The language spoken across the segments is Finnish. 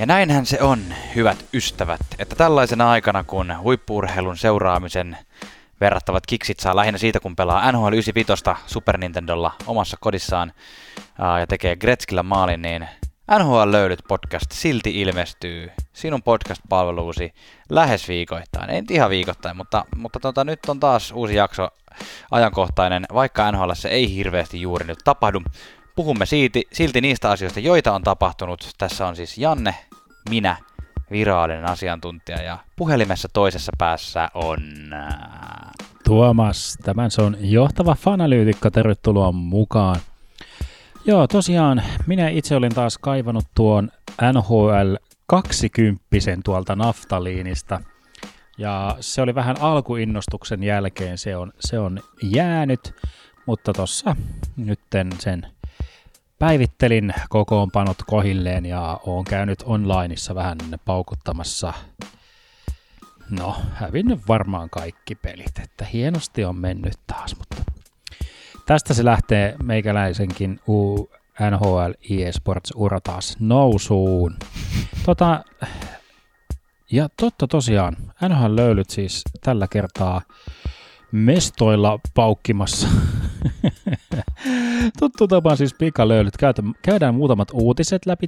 Ja näinhän se on, hyvät ystävät, että tällaisena aikana, kun huippuurheilun seuraamisen verrattavat kiksit saa lähinnä siitä, kun pelaa NHL 95 Super Nintendolla omassa kodissaan ja tekee Gretzkillä maalin, niin NHL Löydyt podcast silti ilmestyy sinun podcast-palveluusi lähes viikoittain. Ei ihan viikoittain, mutta, mutta tota, nyt on taas uusi jakso ajankohtainen, vaikka NHL ei hirveästi juuri nyt tapahdu. Puhumme silti, silti niistä asioista, joita on tapahtunut. Tässä on siis Janne, minä, virallinen asiantuntija ja puhelimessa toisessa päässä on... Äh, Tuomas, tämän se on johtava fanalyytikko, tervetuloa mukaan. Joo, tosiaan minä itse olin taas kaivannut tuon NHL 20 tuolta naftaliinista. Ja se oli vähän alkuinnostuksen jälkeen, se on, se on jäänyt, mutta tossa nytten sen päivittelin kokoonpanot kohilleen ja oon käynyt onlineissa vähän paukuttamassa. No, hävinnyt varmaan kaikki pelit, että hienosti on mennyt taas, mutta tästä se lähtee meikäläisenkin U NHL eSports ura taas nousuun. Tota, ja totta tosiaan, NHL löylyt siis tällä kertaa mestoilla paukkimassa. Tuttu tapa siis pikalöylyt. Käydään muutamat uutiset läpi.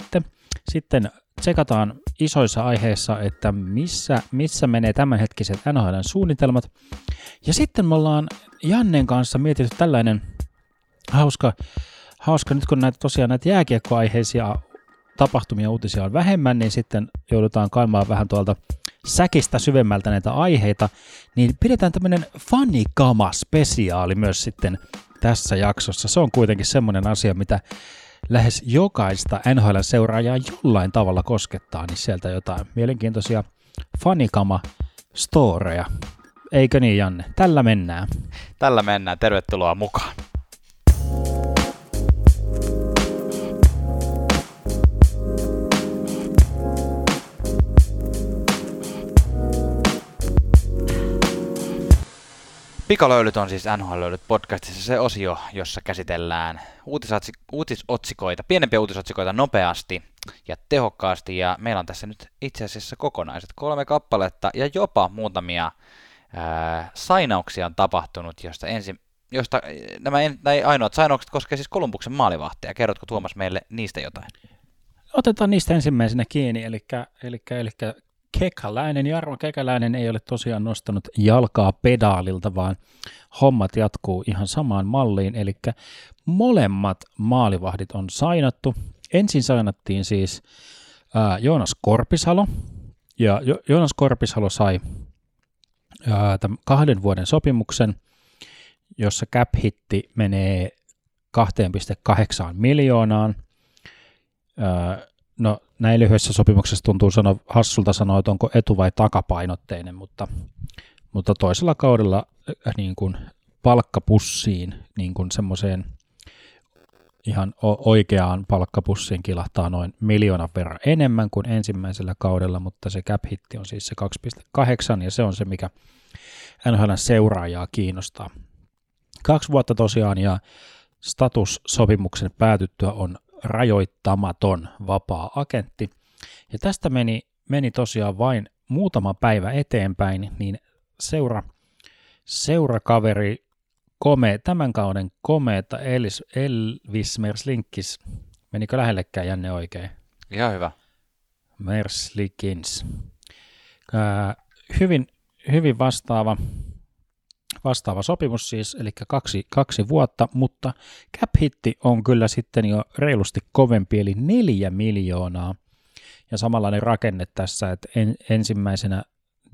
Sitten tsekataan isoissa aiheissa, että missä, missä menee tämänhetkiset NHL suunnitelmat. Ja sitten me ollaan Jannen kanssa mietitty tällainen hauska, hauska nyt kun näitä tosiaan näitä jääkiekkoaiheisia tapahtumia uutisia on vähemmän, niin sitten joudutaan kaimaan vähän tuolta säkistä syvemmältä näitä aiheita, niin pidetään tämmöinen fanikama-spesiaali myös sitten tässä jaksossa. Se on kuitenkin semmoinen asia, mitä lähes jokaista NHL-seuraajaa jollain tavalla koskettaa, niin sieltä jotain mielenkiintoisia fanikama-storeja. Eikö niin, Janne? Tällä mennään. Tällä mennään. Tervetuloa mukaan. Pikalöylyt on siis NHL-löylyt podcastissa se osio, jossa käsitellään uutisotsikoita, pienempiä uutisotsikoita nopeasti ja tehokkaasti. Ja meillä on tässä nyt itse asiassa kokonaiset kolme kappaletta ja jopa muutamia ää, sainauksia on tapahtunut, josta ensin, josta nämä, nämä ainoat sainaukset koskevat siis Kolumbuksen maalivahtia. Kerrotko Tuomas meille niistä jotain? Otetaan niistä ensimmäisenä kiinni, eli, eli, eli Kekäläinen, Jarmo Kekäläinen ei ole tosiaan nostanut jalkaa pedaalilta, vaan hommat jatkuu ihan samaan malliin, eli molemmat maalivahdit on sainattu. Ensin sainattiin siis ää, Joonas Korpisalo, ja jo- Joonas Korpisalo sai ää, tämän kahden vuoden sopimuksen, jossa cap-hitti menee 2,8 miljoonaan. Ää, no näin lyhyessä sopimuksessa tuntuu sano, hassulta sanoa, että onko etu- vai takapainotteinen, mutta, mutta toisella kaudella äh, niin kuin palkkapussiin, niin kuin semmoiseen ihan oikeaan palkkapussiin kilahtaa noin miljoonan verran enemmän kuin ensimmäisellä kaudella, mutta se cap hitti on siis se 2,8 ja se on se, mikä NHL seuraajaa kiinnostaa. Kaksi vuotta tosiaan ja statussopimuksen päätyttyä on rajoittamaton vapaa-agentti. Ja tästä meni, meni tosiaan vain muutama päivä eteenpäin, niin seura, seurakaveri kome, tämän kauden komeeta Elvis, Elvis Merslinkis, menikö lähellekään Janne oikein? Ihan hyvä. Merslikins. hyvin, hyvin vastaava vastaava sopimus siis, eli kaksi, kaksi vuotta, mutta cap hitti on kyllä sitten jo reilusti kovempi, eli neljä miljoonaa. Ja samanlainen rakenne tässä, että en, ensimmäisenä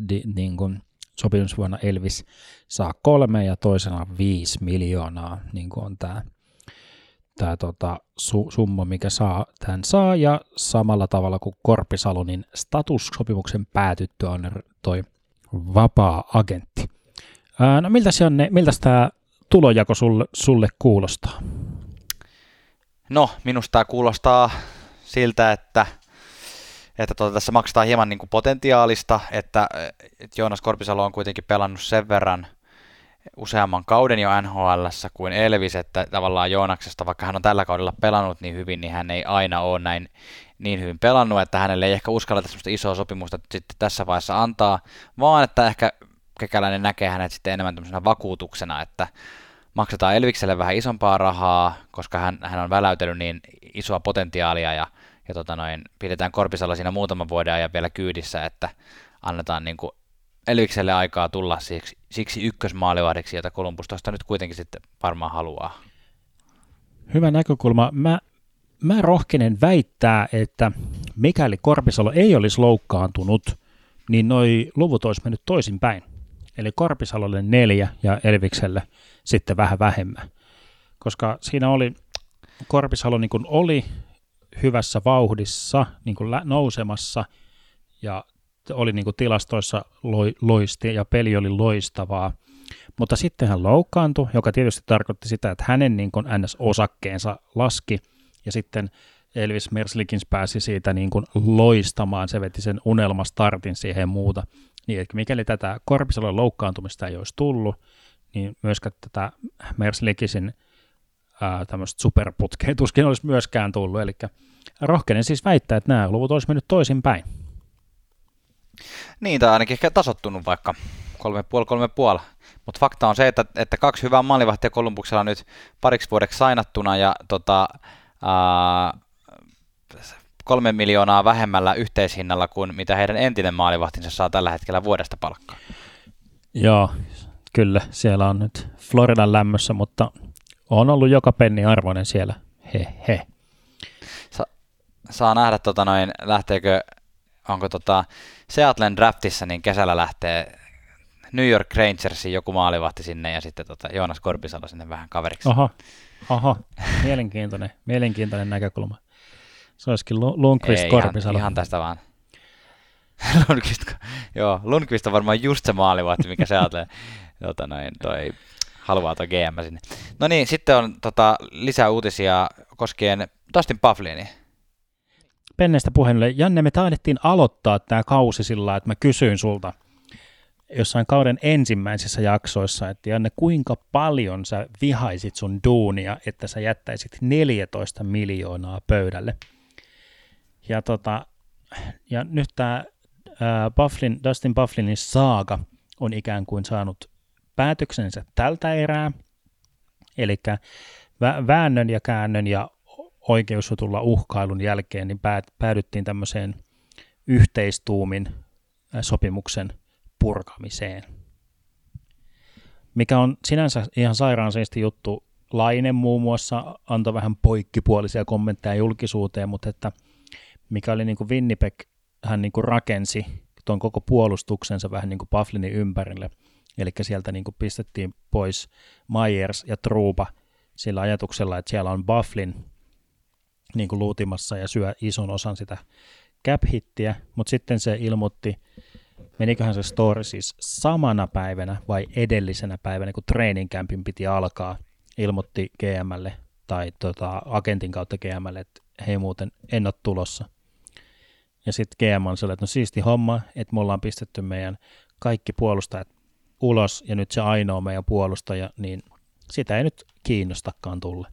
di, niin kuin sopimusvuonna Elvis saa kolme ja toisena viisi miljoonaa, niin kuin on tämä tämä tota, su, summa, mikä saa, tämän saa, ja samalla tavalla kuin Korpisalo, niin statussopimuksen päätyttyä on toi vapaa-agentti. No miltä, Janne, miltä tämä tulojako sulle, sulle kuulostaa? No, minusta tämä kuulostaa siltä, että, että tuota, tässä maksetaan hieman niin kuin potentiaalista, että, että Joonas Korpisalo on kuitenkin pelannut sen verran useamman kauden jo nhl kuin Elvis, että tavallaan Joonaksesta, vaikka hän on tällä kaudella pelannut niin hyvin, niin hän ei aina ole näin niin hyvin pelannut, että hänelle ei ehkä uskalleta sellaista isoa sopimusta sitten tässä vaiheessa antaa, vaan että ehkä Kekäläinen näkee hänet sitten enemmän tämmöisenä vakuutuksena, että maksetaan Elvikselle vähän isompaa rahaa, koska hän, hän on väläytellyt niin isoa potentiaalia ja, ja tota noin, pidetään Korpisalla siinä muutaman vuoden ajan vielä kyydissä, että annetaan niin kuin Elvikselle aikaa tulla siksi, siksi ykkösmaalivahdiksi, jota Kolumbus tuosta nyt kuitenkin sitten varmaan haluaa. Hyvä näkökulma. Mä, mä rohkenen väittää, että mikäli Korpisalo ei olisi loukkaantunut, niin noi luvut olisi mennyt toisinpäin. Eli Korpisalolle neljä ja Elvikselle sitten vähän vähemmän. Koska siinä oli, Korpisalo niin oli hyvässä vauhdissa, niin kuin nousemassa ja oli niin kuin tilastoissa loisti ja peli oli loistavaa. Mutta sitten hän loukkaantui, joka tietysti tarkoitti sitä, että hänen niin kuin NS-osakkeensa laski ja sitten Elvis Merslikins pääsi siitä niin kuin loistamaan, se veti sen unelmastartin siihen muuta. Niin, että mikäli tätä Korpisalon loukkaantumista ei olisi tullut, niin myöskään tätä Merslikisin tämmöistä superputkea tuskin olisi myöskään tullut. Eli rohkenen siis väittää, että nämä luvut olisi mennyt toisin päin. Niin, tai ainakin ehkä tasottunut vaikka kolme puoli, kolme puoli. Mutta fakta on se, että, että kaksi hyvää maalivahtia Kolumbuksella nyt pariksi vuodeksi sainattuna ja tota, ää, kolme miljoonaa vähemmällä yhteishinnalla kuin mitä heidän entinen maalivahtinsa saa tällä hetkellä vuodesta palkkaa. Joo, kyllä. Siellä on nyt Floridan lämmössä, mutta on ollut joka penni arvoinen siellä. He he. Sa- saa nähdä, tota noin, lähteekö, onko tota Seattlen draftissa, niin kesällä lähtee New York Rangersin joku maalivahti sinne ja sitten tota Joonas Korpisalo sinne vähän kaveriksi. Oho, oho. mielenkiintoinen, mielenkiintoinen näkökulma. Se olisikin Lundqvist Korpisalo. Ihan, ihan tästä vaan. Lundqvist, joo, Lundqvist on varmaan just se maalivahti, mikä se ajattelee. Tota noin, toi, haluaa tuo GM sinne. No niin, sitten on tota, lisää uutisia koskien Dustin Bufflini. Pennestä puheelle. Janne, me taidettiin aloittaa tämä kausi sillä että mä kysyin sulta jossain kauden ensimmäisissä jaksoissa, että Janne, kuinka paljon sä vihaisit sun duunia, että sä jättäisit 14 miljoonaa pöydälle. Ja, tota, ja nyt tämä Bufflin, Dustin Bufflinin saaga on ikään kuin saanut päätöksensä tältä erää, eli väännön ja käännön ja oikeusjutulla uhkailun jälkeen niin päädyttiin tämmöiseen yhteistuumin sopimuksen purkamiseen. Mikä on sinänsä ihan sairaan juttu. Laine muun muassa antoi vähän poikkipuolisia kommentteja julkisuuteen, mutta että mikä oli niin kuin Winnipeg, hän niin kuin rakensi tuon koko puolustuksensa vähän niin kuin Bufflinin ympärille. Eli sieltä niin kuin pistettiin pois Myers ja Truupa sillä ajatuksella, että siellä on Bufflin niin kuin luutimassa ja syö ison osan sitä cap-hittiä, mutta sitten se ilmoitti, meniköhän se story siis samana päivänä vai edellisenä päivänä, kun training campin piti alkaa, ilmoitti GMlle tai tota, agentin kautta GMlle, että hei muuten en ole tulossa. Ja sitten GM on sellainen, että no siisti homma, että me ollaan pistetty meidän kaikki puolustajat ulos ja nyt se ainoa meidän puolustaja, niin sitä ei nyt kiinnostakaan tulle.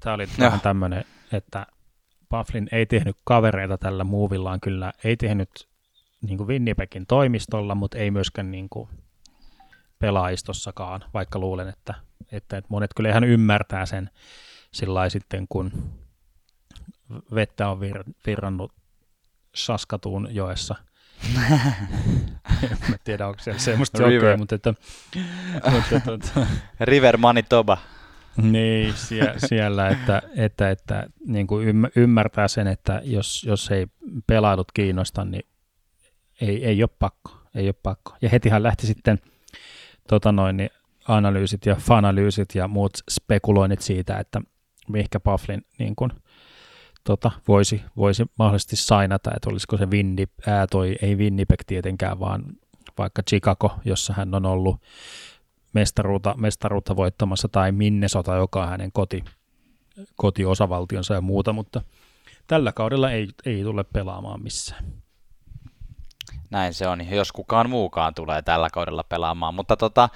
Tämä oli vähän tämmöinen, että Bufflin ei tehnyt kavereita tällä muuvillaan kyllä, ei tehnyt niin kuin Winnipegin toimistolla, mutta ei myöskään niin kuin pelaajistossakaan, vaikka luulen, että, että, että monet kyllä ihan ymmärtää sen sillä sitten, kun vettä on vir, virrannut Saskatuun joessa. en tiedä, onko siellä semmoista jokea, mutta että... mutta, että River Manitoba. Niin, sie, siellä, että, että, että niin kuin ymmärtää sen, että jos, jos ei pelailut kiinnosta, niin ei, ei ole pakko. Ei ole pakko. Ja hetihän lähti sitten tota noin, niin analyysit ja fanalyysit ja muut spekuloinnit siitä, että mihinkä Pufflin niin kuin, tota, voisi, voisi mahdollisesti sainata, että olisiko se Winni, ää, toi ei Winnipeg tietenkään, vaan vaikka Chicago, jossa hän on ollut mestaruutta, mestaruutta voittamassa, tai Minnesota, joka on hänen koti, kotiosavaltionsa ja muuta, mutta tällä kaudella ei, ei tule pelaamaan missään. Näin se on, jos kukaan muukaan tulee tällä kaudella pelaamaan, mutta tota,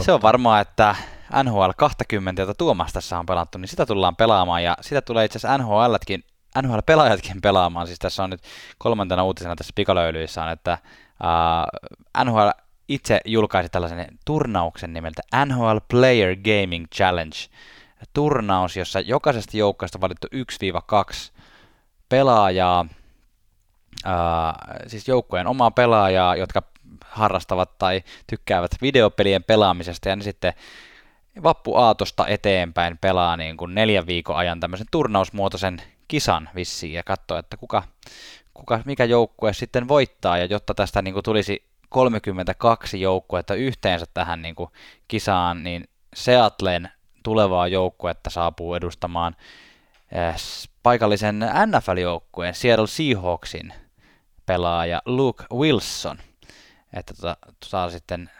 se on varmaa, että NHL 20, jota Tuomas tässä on pelattu, niin sitä tullaan pelaamaan ja sitä tulee itse asiassa NHLkin NHL-pelaajatkin pelaamaan. Siis tässä on nyt kolmantena uutisena tässä pikalöylyissä on, että uh, NHL itse julkaisi tällaisen turnauksen nimeltä NHL Player Gaming Challenge. Turnaus, jossa jokaisesta joukkueesta valittu 1-2 pelaajaa, uh, siis joukkueen omaa pelaajaa, jotka harrastavat tai tykkäävät videopelien pelaamisesta, ja ne sitten vappuaatosta eteenpäin pelaa niin kuin neljän viikon ajan tämmöisen turnausmuotoisen kisan vissiin ja katsoo, että kuka, kuka, mikä joukkue sitten voittaa, ja jotta tästä niin kuin tulisi 32 joukkuetta yhteensä tähän niin kuin kisaan, niin Seattlen tulevaa joukkuetta saapuu edustamaan eh, paikallisen NFL-joukkueen Seattle Seahawksin pelaaja Luke Wilson, että tota, saa sitten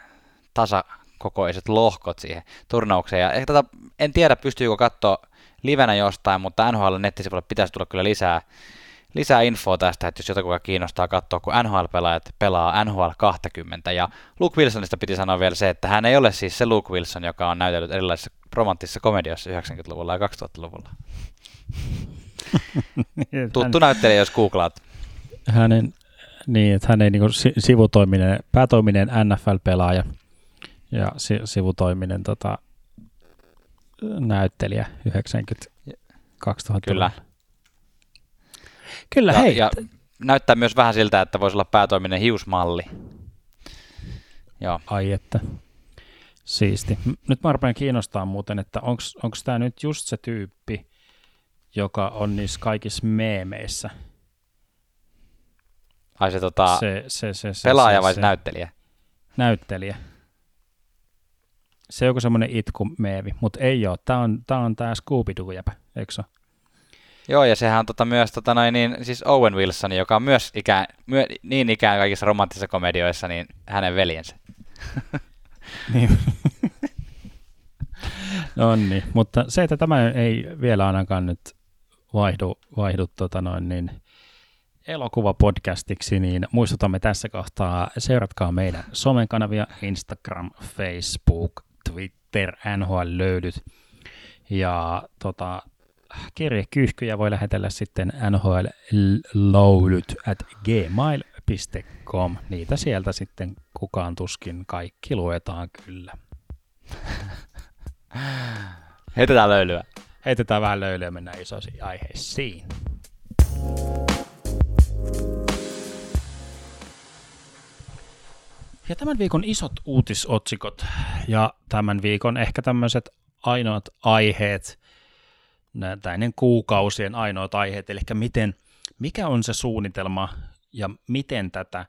tasakokoiset lohkot siihen turnaukseen. Ja ehkä tota, en tiedä, pystyykö katsoa livenä jostain, mutta NHL nettisivuille pitäisi tulla kyllä lisää, lisää infoa tästä, että jos jotakuka kiinnostaa katsoa, kun NHL-pelaajat pelaa NHL 20. Ja Luke Wilsonista piti sanoa vielä se, että hän ei ole siis se Luke Wilson, joka on näytellyt erilaisissa romanttisissa komedioissa 90-luvulla ja 2000-luvulla. Tuttu näyttelijä, jos googlaat. Hänen, niin, että hän ei niin sivutoiminen, päätoiminen NFL-pelaaja ja sivutoiminen tota, näyttelijä 90 2000 Kyllä. Kyllä, ja, hei. Ja näyttää myös vähän siltä, että voisi olla päätoiminen hiusmalli. Joo. Ai että. Siisti. Nyt mä rupean kiinnostaa muuten, että onko tämä nyt just se tyyppi, joka on niissä kaikissa meemeissä. Ai se, tota, se, se, se, se pelaaja se, vai se, näyttelijä? Näyttelijä. Se on joku semmoinen itku-meevi, mutta ei ole. Tämä on tämä on tää Scooby-Doo jäpä, eikö se Joo, ja sehän on tota myös tota noin, niin, siis Owen Wilson, joka on myös ikään, myö, niin ikään kaikissa romanttisissa komedioissa, niin hänen veljensä. niin. no niin, mutta se, että tämä ei vielä ainakaan nyt vaihdu, vaihdu tota noin, niin elokuvapodcastiksi, niin muistutamme tässä kohtaa, seuratkaa meidän somenkanavia, Instagram, Facebook, Twitter, NHL löydyt. Ja tota, kirjekyyhkyjä voi lähetellä sitten nhlloulut at gmail.com. Niitä sieltä sitten kukaan tuskin kaikki luetaan kyllä. Heitetään löylyä. Heitetään vähän löylyä mennään isoisiin aiheisiin. Ja tämän viikon isot uutisotsikot ja tämän viikon ehkä tämmöiset ainoat aiheet, näiden kuukausien ainoat aiheet, eli miten, mikä on se suunnitelma ja miten tätä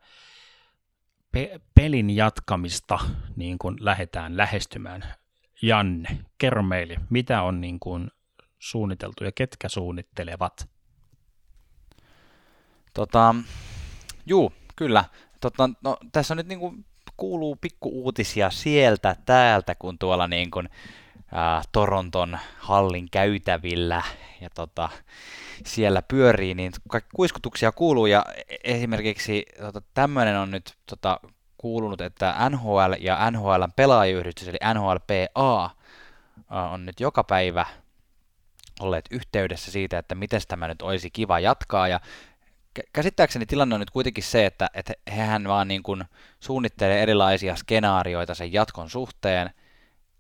pe- pelin jatkamista niin kuin lähdetään lähestymään. Janne, kerro meille, mitä on niin kuin suunniteltu ja ketkä suunnittelevat? Tota, juu, kyllä. Tota, no, tässä on nyt niin kuin kuuluu pikku uutisia sieltä täältä, kun tuolla niin kuin, ää, Toronton hallin käytävillä ja tota, siellä pyörii, niin kuiskutuksia kuuluu ja esimerkiksi tota, tämmöinen on nyt tota, kuulunut, että NHL ja NHL pelaajayhdistys eli NHLPA on nyt joka päivä olleet yhteydessä siitä, että miten tämä nyt olisi kiva jatkaa ja käsittääkseni tilanne on nyt kuitenkin se, että, että hehän vaan niin kuin suunnittelee erilaisia skenaarioita sen jatkon suhteen,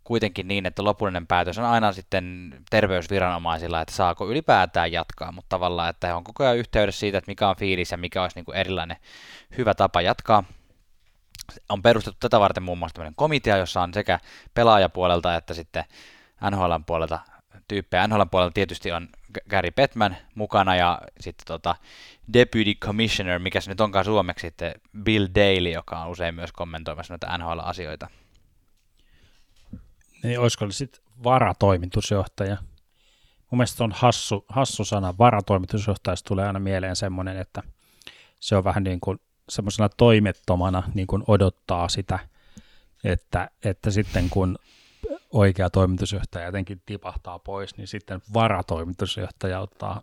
kuitenkin niin, että lopullinen päätös on aina sitten terveysviranomaisilla, että saako ylipäätään jatkaa, mutta tavallaan, että he on koko ajan yhteydessä siitä, että mikä on fiilis ja mikä olisi niin kuin erilainen hyvä tapa jatkaa. On perustettu tätä varten muun muassa tämmöinen komitea, jossa on sekä pelaajapuolelta että sitten NHL puolelta tyyppejä. NHL puolelta tietysti on Gary Bettman mukana ja sitten tota Deputy Commissioner, mikä se nyt onkaan suomeksi sitten Bill Daly, joka on usein myös kommentoimassa noita NHL-asioita. Niin olisiko sitten varatoimitusjohtaja? Mun mielestä on hassu, hassu sana. Varatoimitusjohtajasta tulee aina mieleen semmoinen, että se on vähän niin kuin semmoisena toimettomana niin kuin odottaa sitä, että, että sitten kun oikea toimitusjohtaja jotenkin tipahtaa pois, niin sitten varatoimitusjohtaja ottaa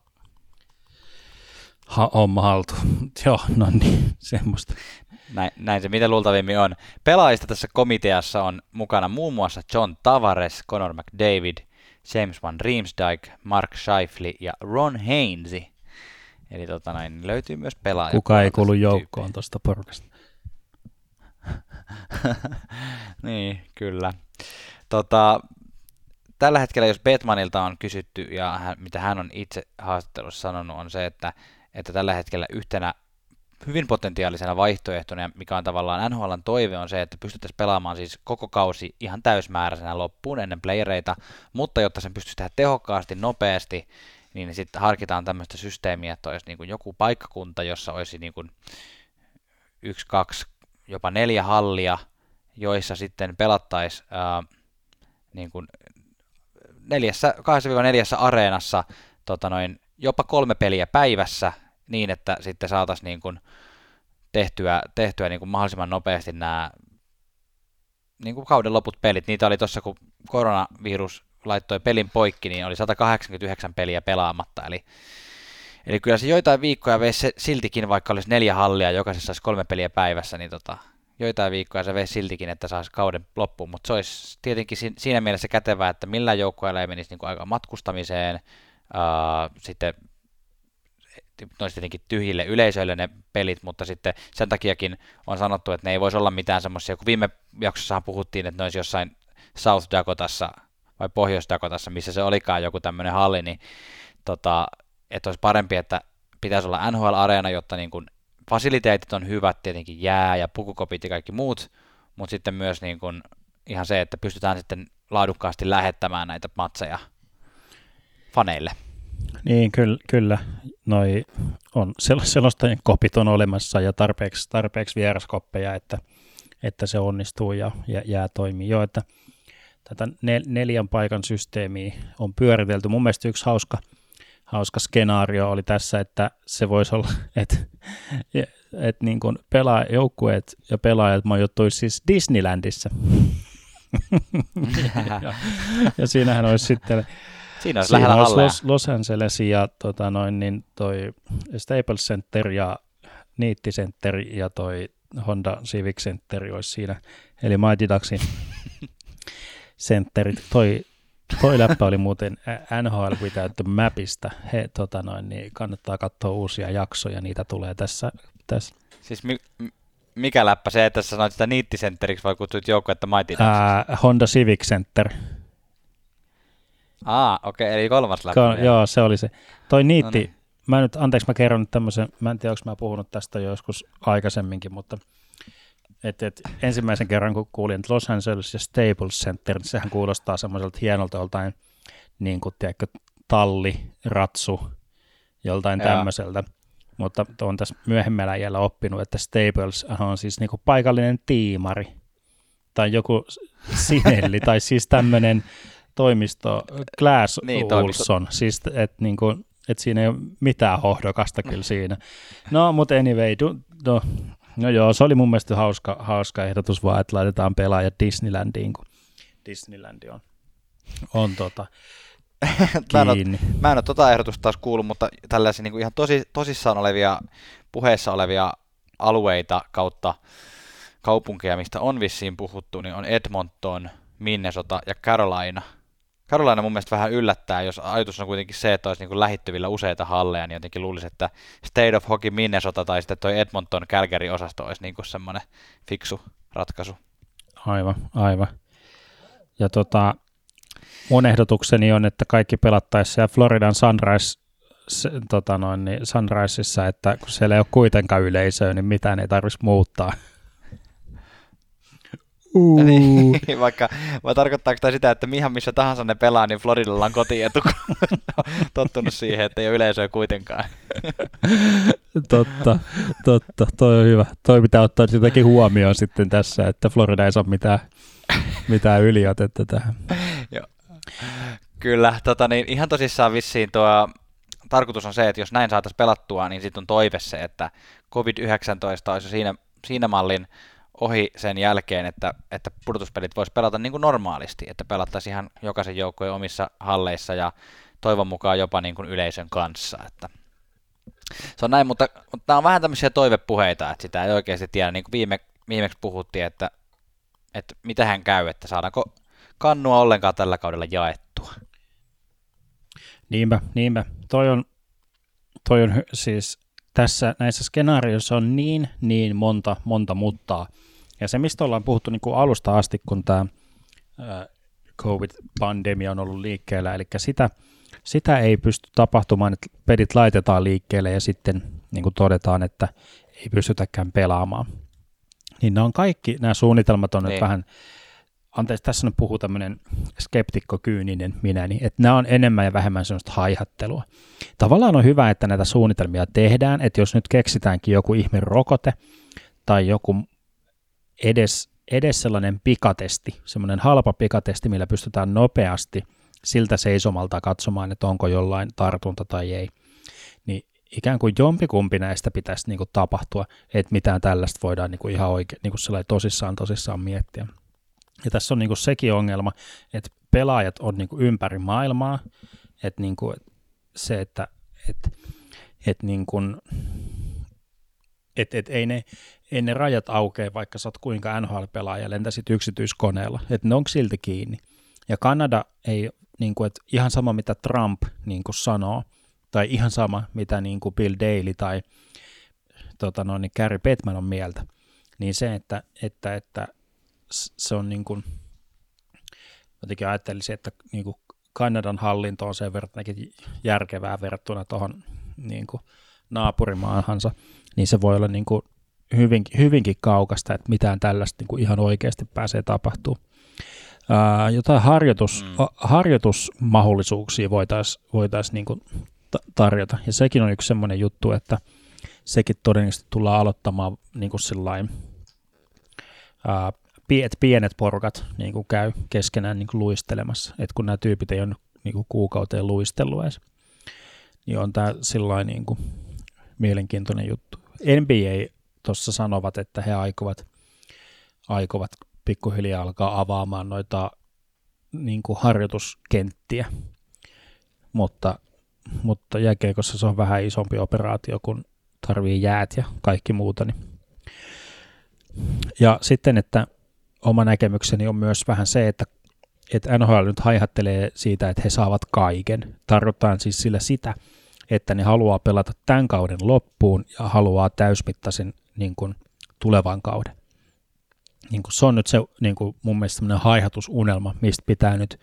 ha- homma haltuun. Joo, no niin, semmoista. Näin, näin se mitä luultavimmin on. Pelaajista tässä komiteassa on mukana muun muassa John Tavares, Conor McDavid, James Van Riemsdyk, Mark Scheifele ja Ron Hainsey. Eli tota näin, löytyy myös pelaajia. Kuka ei kuulu joukkoon tuosta porukasta. niin, kyllä. Tota, tällä hetkellä, jos Batmanilta on kysytty, ja hän, mitä hän on itse haastattelussa sanonut, on se, että, että tällä hetkellä yhtenä hyvin potentiaalisena vaihtoehtona, mikä on tavallaan NHLn toive, on se, että pystyttäisiin pelaamaan siis koko kausi ihan täysmääräisenä loppuun ennen playereita, mutta jotta sen pystyisi tehdä tehokkaasti, nopeasti, niin sitten harkitaan tämmöistä systeemiä, että olisi niin kuin joku paikkakunta, jossa olisi niin kuin yksi, kaksi, jopa neljä hallia, joissa sitten pelattaisiin niin kuin neljässä, 2-4 areenassa tota noin, jopa kolme peliä päivässä niin, että sitten saataisiin niin kuin tehtyä, tehtyä niin kuin mahdollisimman nopeasti nämä niin kuin kauden loput pelit. Niitä oli tuossa, kun koronavirus laittoi pelin poikki, niin oli 189 peliä pelaamatta, eli Eli kyllä se joitain viikkoja veisi siltikin, vaikka olisi neljä hallia, jokaisessa olisi kolme peliä päivässä, niin tota, joitain viikkoja se veisi siltikin, että saisi kauden loppuun, mutta se olisi tietenkin siinä mielessä kätevää, että millään joukkueella ei menisi niin aika matkustamiseen, ää, sitten ne tietenkin tyhjille yleisöille ne pelit, mutta sitten sen takiakin on sanottu, että ne ei voisi olla mitään semmoisia, kun viime jaksossahan puhuttiin, että ne olisi jossain South Dakotassa vai Pohjois Dakotassa, missä se olikaan joku tämmöinen halli, niin tota, että olisi parempi, että pitäisi olla NHL-areena, jotta niin kuin fasiliteetit on hyvät, tietenkin jää ja pukukopit ja kaikki muut, mutta sitten myös niin kuin ihan se, että pystytään sitten laadukkaasti lähettämään näitä matseja faneille. Niin, kyllä, kyllä. Noi on selostajien kopit on olemassa ja tarpeeksi, tarpeeksi vieraskoppeja, että, että se onnistuu ja, ja jää toimii jo, että tätä nel, neljän paikan systeemiä on pyöritelty. Mun mielestä yksi hauska, hauska skenaario oli tässä, että se voisi olla, että, että niin kuin pelaa, joukkueet ja pelaajat majoittuisi siis Disneylandissa. ja, ja siinähän olisi sitten Siinä olisi lähellä olisi Los, Los Angeles ja tota noin, niin toi Staples Center ja Niitti Center ja toi Honda Civic Center olisi siinä. Eli Mighty Ducksin centerit. Toi, toi läppä oli muuten NHL Without the Mapista. He, tota noin, niin kannattaa katsoa uusia jaksoja, niitä tulee tässä. tässä. Siis mi- mikä läppä se, että sä sanoit sitä niittisenteriksi vai kutsuit joukkuetta Mighty Ducksiksi? Honda Civic Center. Aa, okei, okay, eli kolmas läppä. Ko- joo, se oli se. Toi niitti, no niin. mä nyt, anteeksi mä kerron nyt tämmöisen, mä en tiedä, onko mä puhunut tästä joskus aikaisemminkin, mutta et, et, ensimmäisen kerran kun kuulin, että Los Angeles ja Staples Center, niin sehän kuulostaa semmoiselta hienolta joltain, niin kuin tiedätkö, talli, ratsu, joltain tämmöiseltä. Mutta on tässä myöhemmällä jällä oppinut, että Staples on siis niin kuin paikallinen tiimari tai joku sinelli, tai siis tämmöinen toimisto Glass niin, Olson, siis että niinku, et siinä ei ole mitään hohdokasta kyllä siinä. No, mutta anyway, do, do, no joo, se oli mun mielestä hauska, hauska ehdotus vaan, että laitetaan pelaajat Disneylandiin, kun Disneyland on, on tota, mä, en ole, mä en ole tota ehdotusta taas kuullut, mutta tällaisia niin kuin ihan tosi, tosissaan olevia, puheessa olevia alueita kautta kaupunkeja, mistä on vissiin puhuttu, niin on Edmonton, Minnesota ja Carolina – Carolina mun mielestä vähän yllättää, jos ajatus on kuitenkin se, että olisi niin lähittyvillä useita halleja, niin jotenkin luulisi, että State of Hockey Minnesota tai sitten toi Edmonton Calgary-osasto olisi niin semmoinen fiksu ratkaisu. Aivan, aivan. Ja tota, mun ehdotukseni on, että kaikki pelattaisiin siellä Floridan Sunrise, se, tota noin, niin Sunriseissa, että kun siellä ei ole kuitenkaan yleisöä, niin mitään ei tarvitsisi muuttaa. Uh. Niin, vaikka, vai tarkoittaako tämä sitä, että ihan missä tahansa ne pelaa, niin Floridalla on kotietu, tottunut siihen, että ei ole yleisöä kuitenkaan. totta, totta, toi on hyvä. Toi pitää ottaa jotakin huomioon sitten tässä, että Florida ei saa mitään, mitään yliotetta tähän. Joo. Kyllä, tota niin, ihan tosissaan vissiin tuo tarkoitus on se, että jos näin saataisiin pelattua, niin sitten on toive se, että COVID-19 olisi siinä, siinä mallin ohi sen jälkeen, että, että pudotuspelit voisi pelata niin kuin normaalisti, että pelattaisiin ihan jokaisen joukkojen omissa halleissa ja toivon mukaan jopa niin kuin yleisön kanssa. Että se on näin, mutta, mutta nämä on vähän tämmöisiä toivepuheita, että sitä ei oikeasti tiedä, niin kuin viime, viimeksi puhuttiin, että, että mitä hän käy, että saadaanko kannua ollenkaan tällä kaudella jaettua. Niinpä, niinpä. Toi on, toi on siis tässä näissä skenaarioissa on niin, niin monta, monta muttaa. Ja se, mistä ollaan puhuttu niin kuin alusta asti, kun tämä COVID-pandemia on ollut liikkeellä, eli sitä, sitä ei pysty tapahtumaan, että pedit laitetaan liikkeelle ja sitten niin kuin todetaan, että ei pystytäkään pelaamaan. Niin nämä on kaikki, nämä suunnitelmat on niin. nyt vähän, anteeksi, tässä nyt puhuu tämmöinen skeptikko-kyyninen minäni, että nämä on enemmän ja vähemmän sellaista haihattelua. Tavallaan on hyvä, että näitä suunnitelmia tehdään, että jos nyt keksitäänkin joku ihme rokote tai joku edes, edes sellainen pikatesti, semmoinen halpa pikatesti, millä pystytään nopeasti siltä seisomalta katsomaan, että onko jollain tartunta tai ei, niin ikään kuin jompikumpi näistä pitäisi niin kuin tapahtua, että mitään tällaista voidaan niin kuin ihan oikein niin kuin tosissaan tosissaan miettiä. Ja tässä on niin kuin sekin ongelma, että pelaajat on niin kuin ympäri maailmaa, että niin kuin se, että että että niin kuin, et, et ei, ne, ei ne rajat aukea, vaikka sä oot kuinka NHL-pelaaja, lentäisit yksityiskoneella, että ne on silti kiinni. Ja Kanada ei, niin kuin, että ihan sama mitä Trump niin kuin sanoo, tai ihan sama mitä niin kuin Bill Daly tai tota noin, niin Gary Bettman on mieltä, niin se, että, että, että se on niin kuin, jotenkin ajattelisin, että niin kuin Kanadan hallinto on sen verran järkevää verrattuna tuohon niin kuin naapurimaahansa, niin se voi olla niin kuin hyvinkin, hyvinkin kaukasta, että mitään tällaista niin kuin ihan oikeasti pääsee tapahtuu. Ää, jotain harjoitus, mm. harjoitusmahdollisuuksia voitaisiin voitais niin kuin tarjota, ja sekin on yksi semmoinen juttu, että sekin todennäköisesti tullaan aloittamaan niin kuin sillain, ää, että pienet porukat niin kuin käy keskenään niin kuin luistelemassa, että kun nämä tyypit ei ole niin kuin kuukauteen luistellut edes, niin on tämä sillä niin kuin mielenkiintoinen juttu. NBA tuossa sanovat, että he aikovat, aikovat pikkuhiljaa alkaa avaamaan noita niin kuin harjoituskenttiä, mutta, mutta jääkeikossa se on vähän isompi operaatio, kun tarvii jäät ja kaikki muuta. Niin. Ja sitten, että oma näkemykseni on myös vähän se, että, että NHL nyt haihattelee siitä, että he saavat kaiken. Tarkoittaa siis sillä sitä, että ne haluaa pelata tämän kauden loppuun ja haluaa täysmittaisen niin kuin, tulevan kauden. Niin kuin, se on nyt se niin kuin, mun mielestä sellainen haihatusunelma, mistä pitää nyt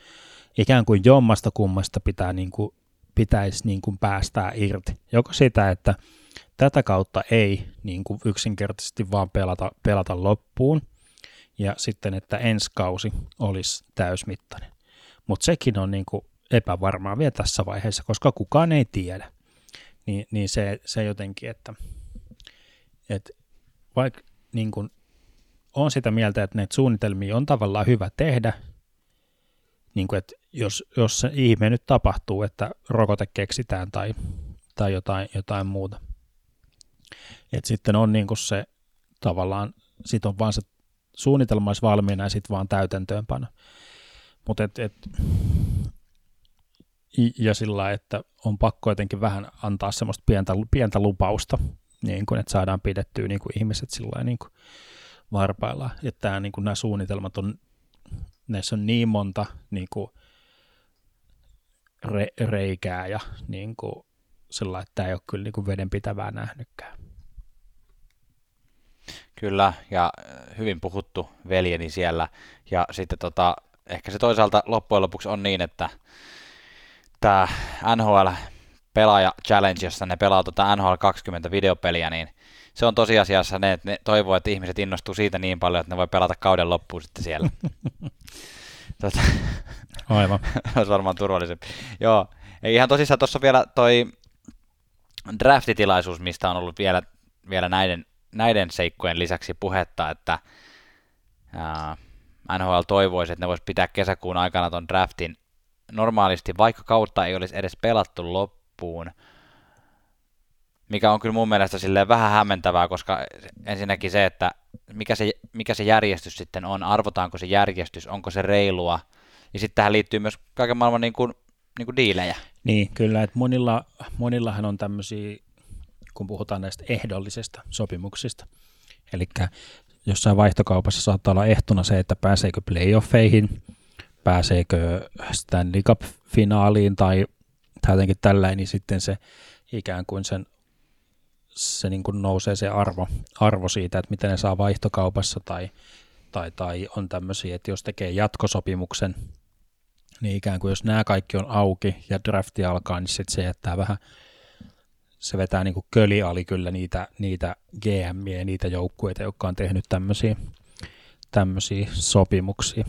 ikään kuin jommasta kummasta pitää, niin kuin, pitäisi niin kuin, päästää irti. Joko sitä, että tätä kautta ei niin kuin, yksinkertaisesti vaan pelata, pelata loppuun, ja sitten, että ensi kausi olisi täysmittainen. Mutta sekin on niin kuin epävarmaa vielä tässä vaiheessa, koska kukaan ei tiedä. Niin, niin se, se jotenkin, että, että vaikka niin kuin on sitä mieltä, että näitä suunnitelmia on tavallaan hyvä tehdä, niin kuin, että jos, jos se ihme nyt tapahtuu, että rokote keksitään tai, tai jotain, jotain muuta. että sitten on niin kuin se tavallaan, sit on vaan se suunnitelma olisi valmiina ja sitten vaan täytäntöönpano. Mutta et, et, ja sillä että on pakko jotenkin vähän antaa semmoista pientä, pientä lupausta, niin kuin, että saadaan pidettyä niin kuin ihmiset sillä niin varpailla. Että niin nämä suunnitelmat on, näissä on niin monta niin re, reikää ja niin kuin, sillä että tämä ei ole kyllä niin vedenpitävää nähnytkään. Kyllä, ja äh, hyvin puhuttu veljeni siellä. Ja sitten tota, ehkä se toisaalta loppujen lopuksi on niin, että tämä NHL pelaaja challenge, jossa ne pelaa tota NHL 20 videopeliä, niin se on tosiasiassa ne, että ne toivoo, että ihmiset innostuu siitä niin paljon, että ne voi pelata kauden loppuun sitten siellä. tota, Aivan. olisi varmaan turvallisempi. Joo, ei ihan tosissaan tuossa vielä toi draftitilaisuus, mistä on ollut vielä, vielä näiden näiden seikkojen lisäksi puhetta, että ää, NHL toivoisi, että ne voisi pitää kesäkuun aikana ton draftin normaalisti, vaikka kautta ei olisi edes pelattu loppuun, mikä on kyllä mun mielestä silleen vähän hämmentävää, koska ensinnäkin se, että mikä se, mikä se järjestys sitten on, arvotaanko se järjestys, onko se reilua, ja sitten tähän liittyy myös kaiken maailman niin kuin, niin kuin diilejä. Niin, kyllä, että monilla, monillahan on tämmöisiä kun puhutaan näistä ehdollisista sopimuksista. Eli jossain vaihtokaupassa saattaa olla ehtona se, että pääseekö playoffeihin, pääseekö Stanley Cup-finaaliin tai, jotenkin tällainen, niin sitten se ikään kuin sen se niin kuin nousee se arvo, arvo siitä, että miten ne saa vaihtokaupassa tai, tai, tai on tämmöisiä, että jos tekee jatkosopimuksen, niin ikään kuin jos nämä kaikki on auki ja drafti alkaa, niin sitten se jättää vähän, se vetää niin kuin köli ali kyllä niitä, niitä GM ja niitä joukkueita, jotka on tehnyt tämmöisiä, tämmöisiä sopimuksia.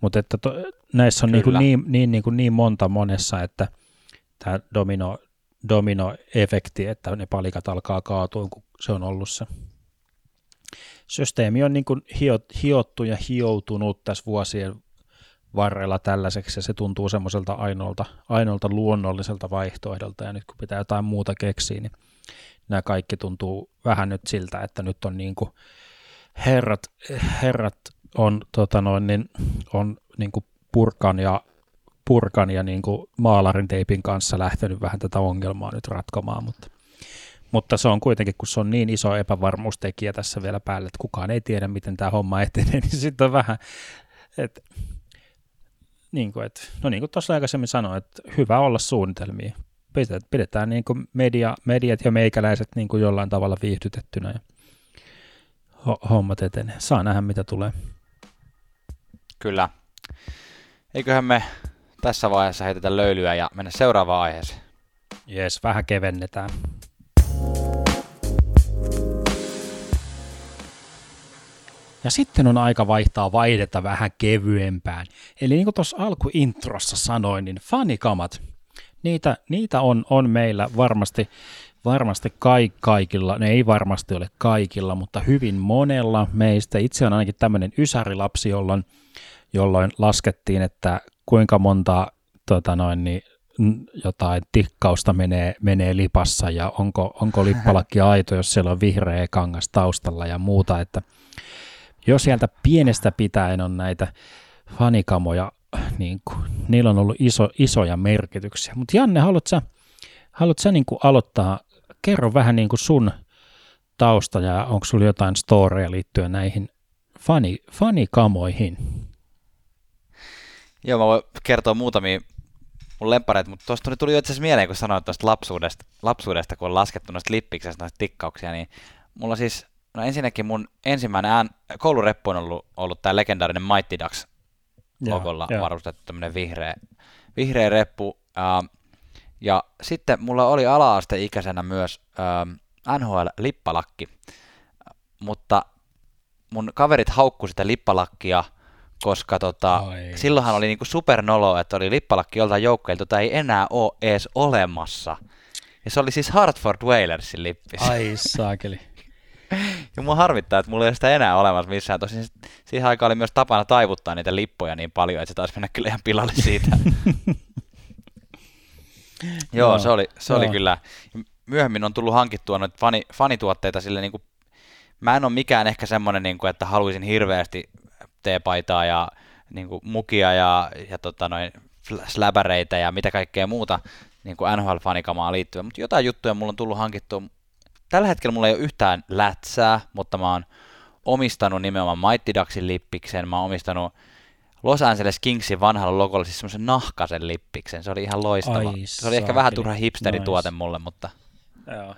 Mutta että to, näissä on niin, kuin niin, niin, niin, kuin niin monta monessa, että tämä domino, dominoefekti, että ne palikat alkaa kaatua, kun se on ollut se. Systeemi on niin kuin hiottu ja hioutunut tässä vuosien varrella tällaiseksi, ja se tuntuu semmoiselta ainoalta, ainoalta luonnolliselta vaihtoehdolta, ja nyt kun pitää jotain muuta keksiä, niin nämä kaikki tuntuu vähän nyt siltä, että nyt on niin kuin herrat, herrat on, tota noin, niin, on niin kuin purkan ja purkan ja niin kuin maalarin teipin kanssa lähtenyt vähän tätä ongelmaa nyt ratkomaan, mutta, mutta se on kuitenkin, kun se on niin iso epävarmuustekijä tässä vielä päällä, että kukaan ei tiedä, miten tämä homma etenee, niin sitten on vähän, että niin kuin, että, no niin kuin tuossa aikaisemmin sanoin, että hyvä olla suunnitelmia. Pidetään, pidetään niin kuin media, mediat ja meikäläiset niin kuin jollain tavalla viihdytettynä ja hommat etenee. Saa nähdä, mitä tulee. Kyllä. Eiköhän me tässä vaiheessa heitetä löylyä ja mennä seuraavaan aiheeseen. Jes, vähän kevennetään. Ja sitten on aika vaihtaa vaihdetta vähän kevyempään. Eli niin kuin tuossa alkuintrossa sanoin, niin fanikamat, niitä, niitä on, on meillä varmasti, varmasti kaik, kaikilla, ne ei varmasti ole kaikilla, mutta hyvin monella meistä. Itse on ainakin tämmöinen ysärilapsi, jolloin, jolloin laskettiin, että kuinka monta tota noin, niin, jotain tikkausta menee, menee lipassa ja onko, onko lippalakki aito, jos siellä on vihreä kangas taustalla ja muuta, että jos sieltä pienestä pitäen on näitä fanikamoja, niin kuin, niillä on ollut iso, isoja merkityksiä. Mutta Janne, haluatko sä, haluat sä niin kuin aloittaa, kerro vähän niin kuin sun tausta ja onko sulla jotain storeja liittyen näihin fani, fanikamoihin? Joo, mä voin kertoa muutamia mun lempareita, mutta tuosta tuli jo itse asiassa mieleen, kun sanoit tuosta lapsuudesta, lapsuudesta, kun on laskettu noista lippiksestä, noista tikkauksia, niin mulla siis No ensinnäkin mun ensimmäinen ään, koulureppu on ollut, ollut tämä legendaarinen Mighty Ducks logolla varustettu tämmöinen vihreä, vihreä reppu. Äh, ja sitten mulla oli ala-asteikäisenä myös äh, NHL-lippalakki, mutta mun kaverit haukku sitä lippalakkia, koska tota, silloinhan oli niinku supernolo, että oli lippalakki joltain joukkueelta, jota ei enää ole edes olemassa. Ja se oli siis Hartford Whalersin lippis. Ai saakeli. Ja mua harvittaa, että mulla ei sitä enää olemassa missään. Tosin siihen aikaan oli myös tapana taivuttaa niitä lippoja niin paljon, että se taisi mennä kyllä ihan pilalle siitä. Joo, no, se oli, se no. oli kyllä. Myöhemmin on tullut hankittua noita fani, fanituotteita sille niin kuin, mä en ole mikään ehkä semmoinen, niin kuin, että haluaisin hirveästi teepaitaa ja niin kuin, mukia ja, ja tota, noin, släbäreitä ja mitä kaikkea muuta niin kuin NHL-fanikamaa liittyen, mutta jotain juttuja mulla on tullut hankittua tällä hetkellä mulla ei ole yhtään lätsää, mutta mä oon omistanut nimenomaan Mighty Ducksin lippiksen, mä oon omistanut Los Angeles Kingsin vanhalla logolla siis semmoisen nahkasen lippiksen, se oli ihan loistava. Ai, se oli ehkä vähän turha hipsterituote nice. mulle, mutta... Joo. Uh,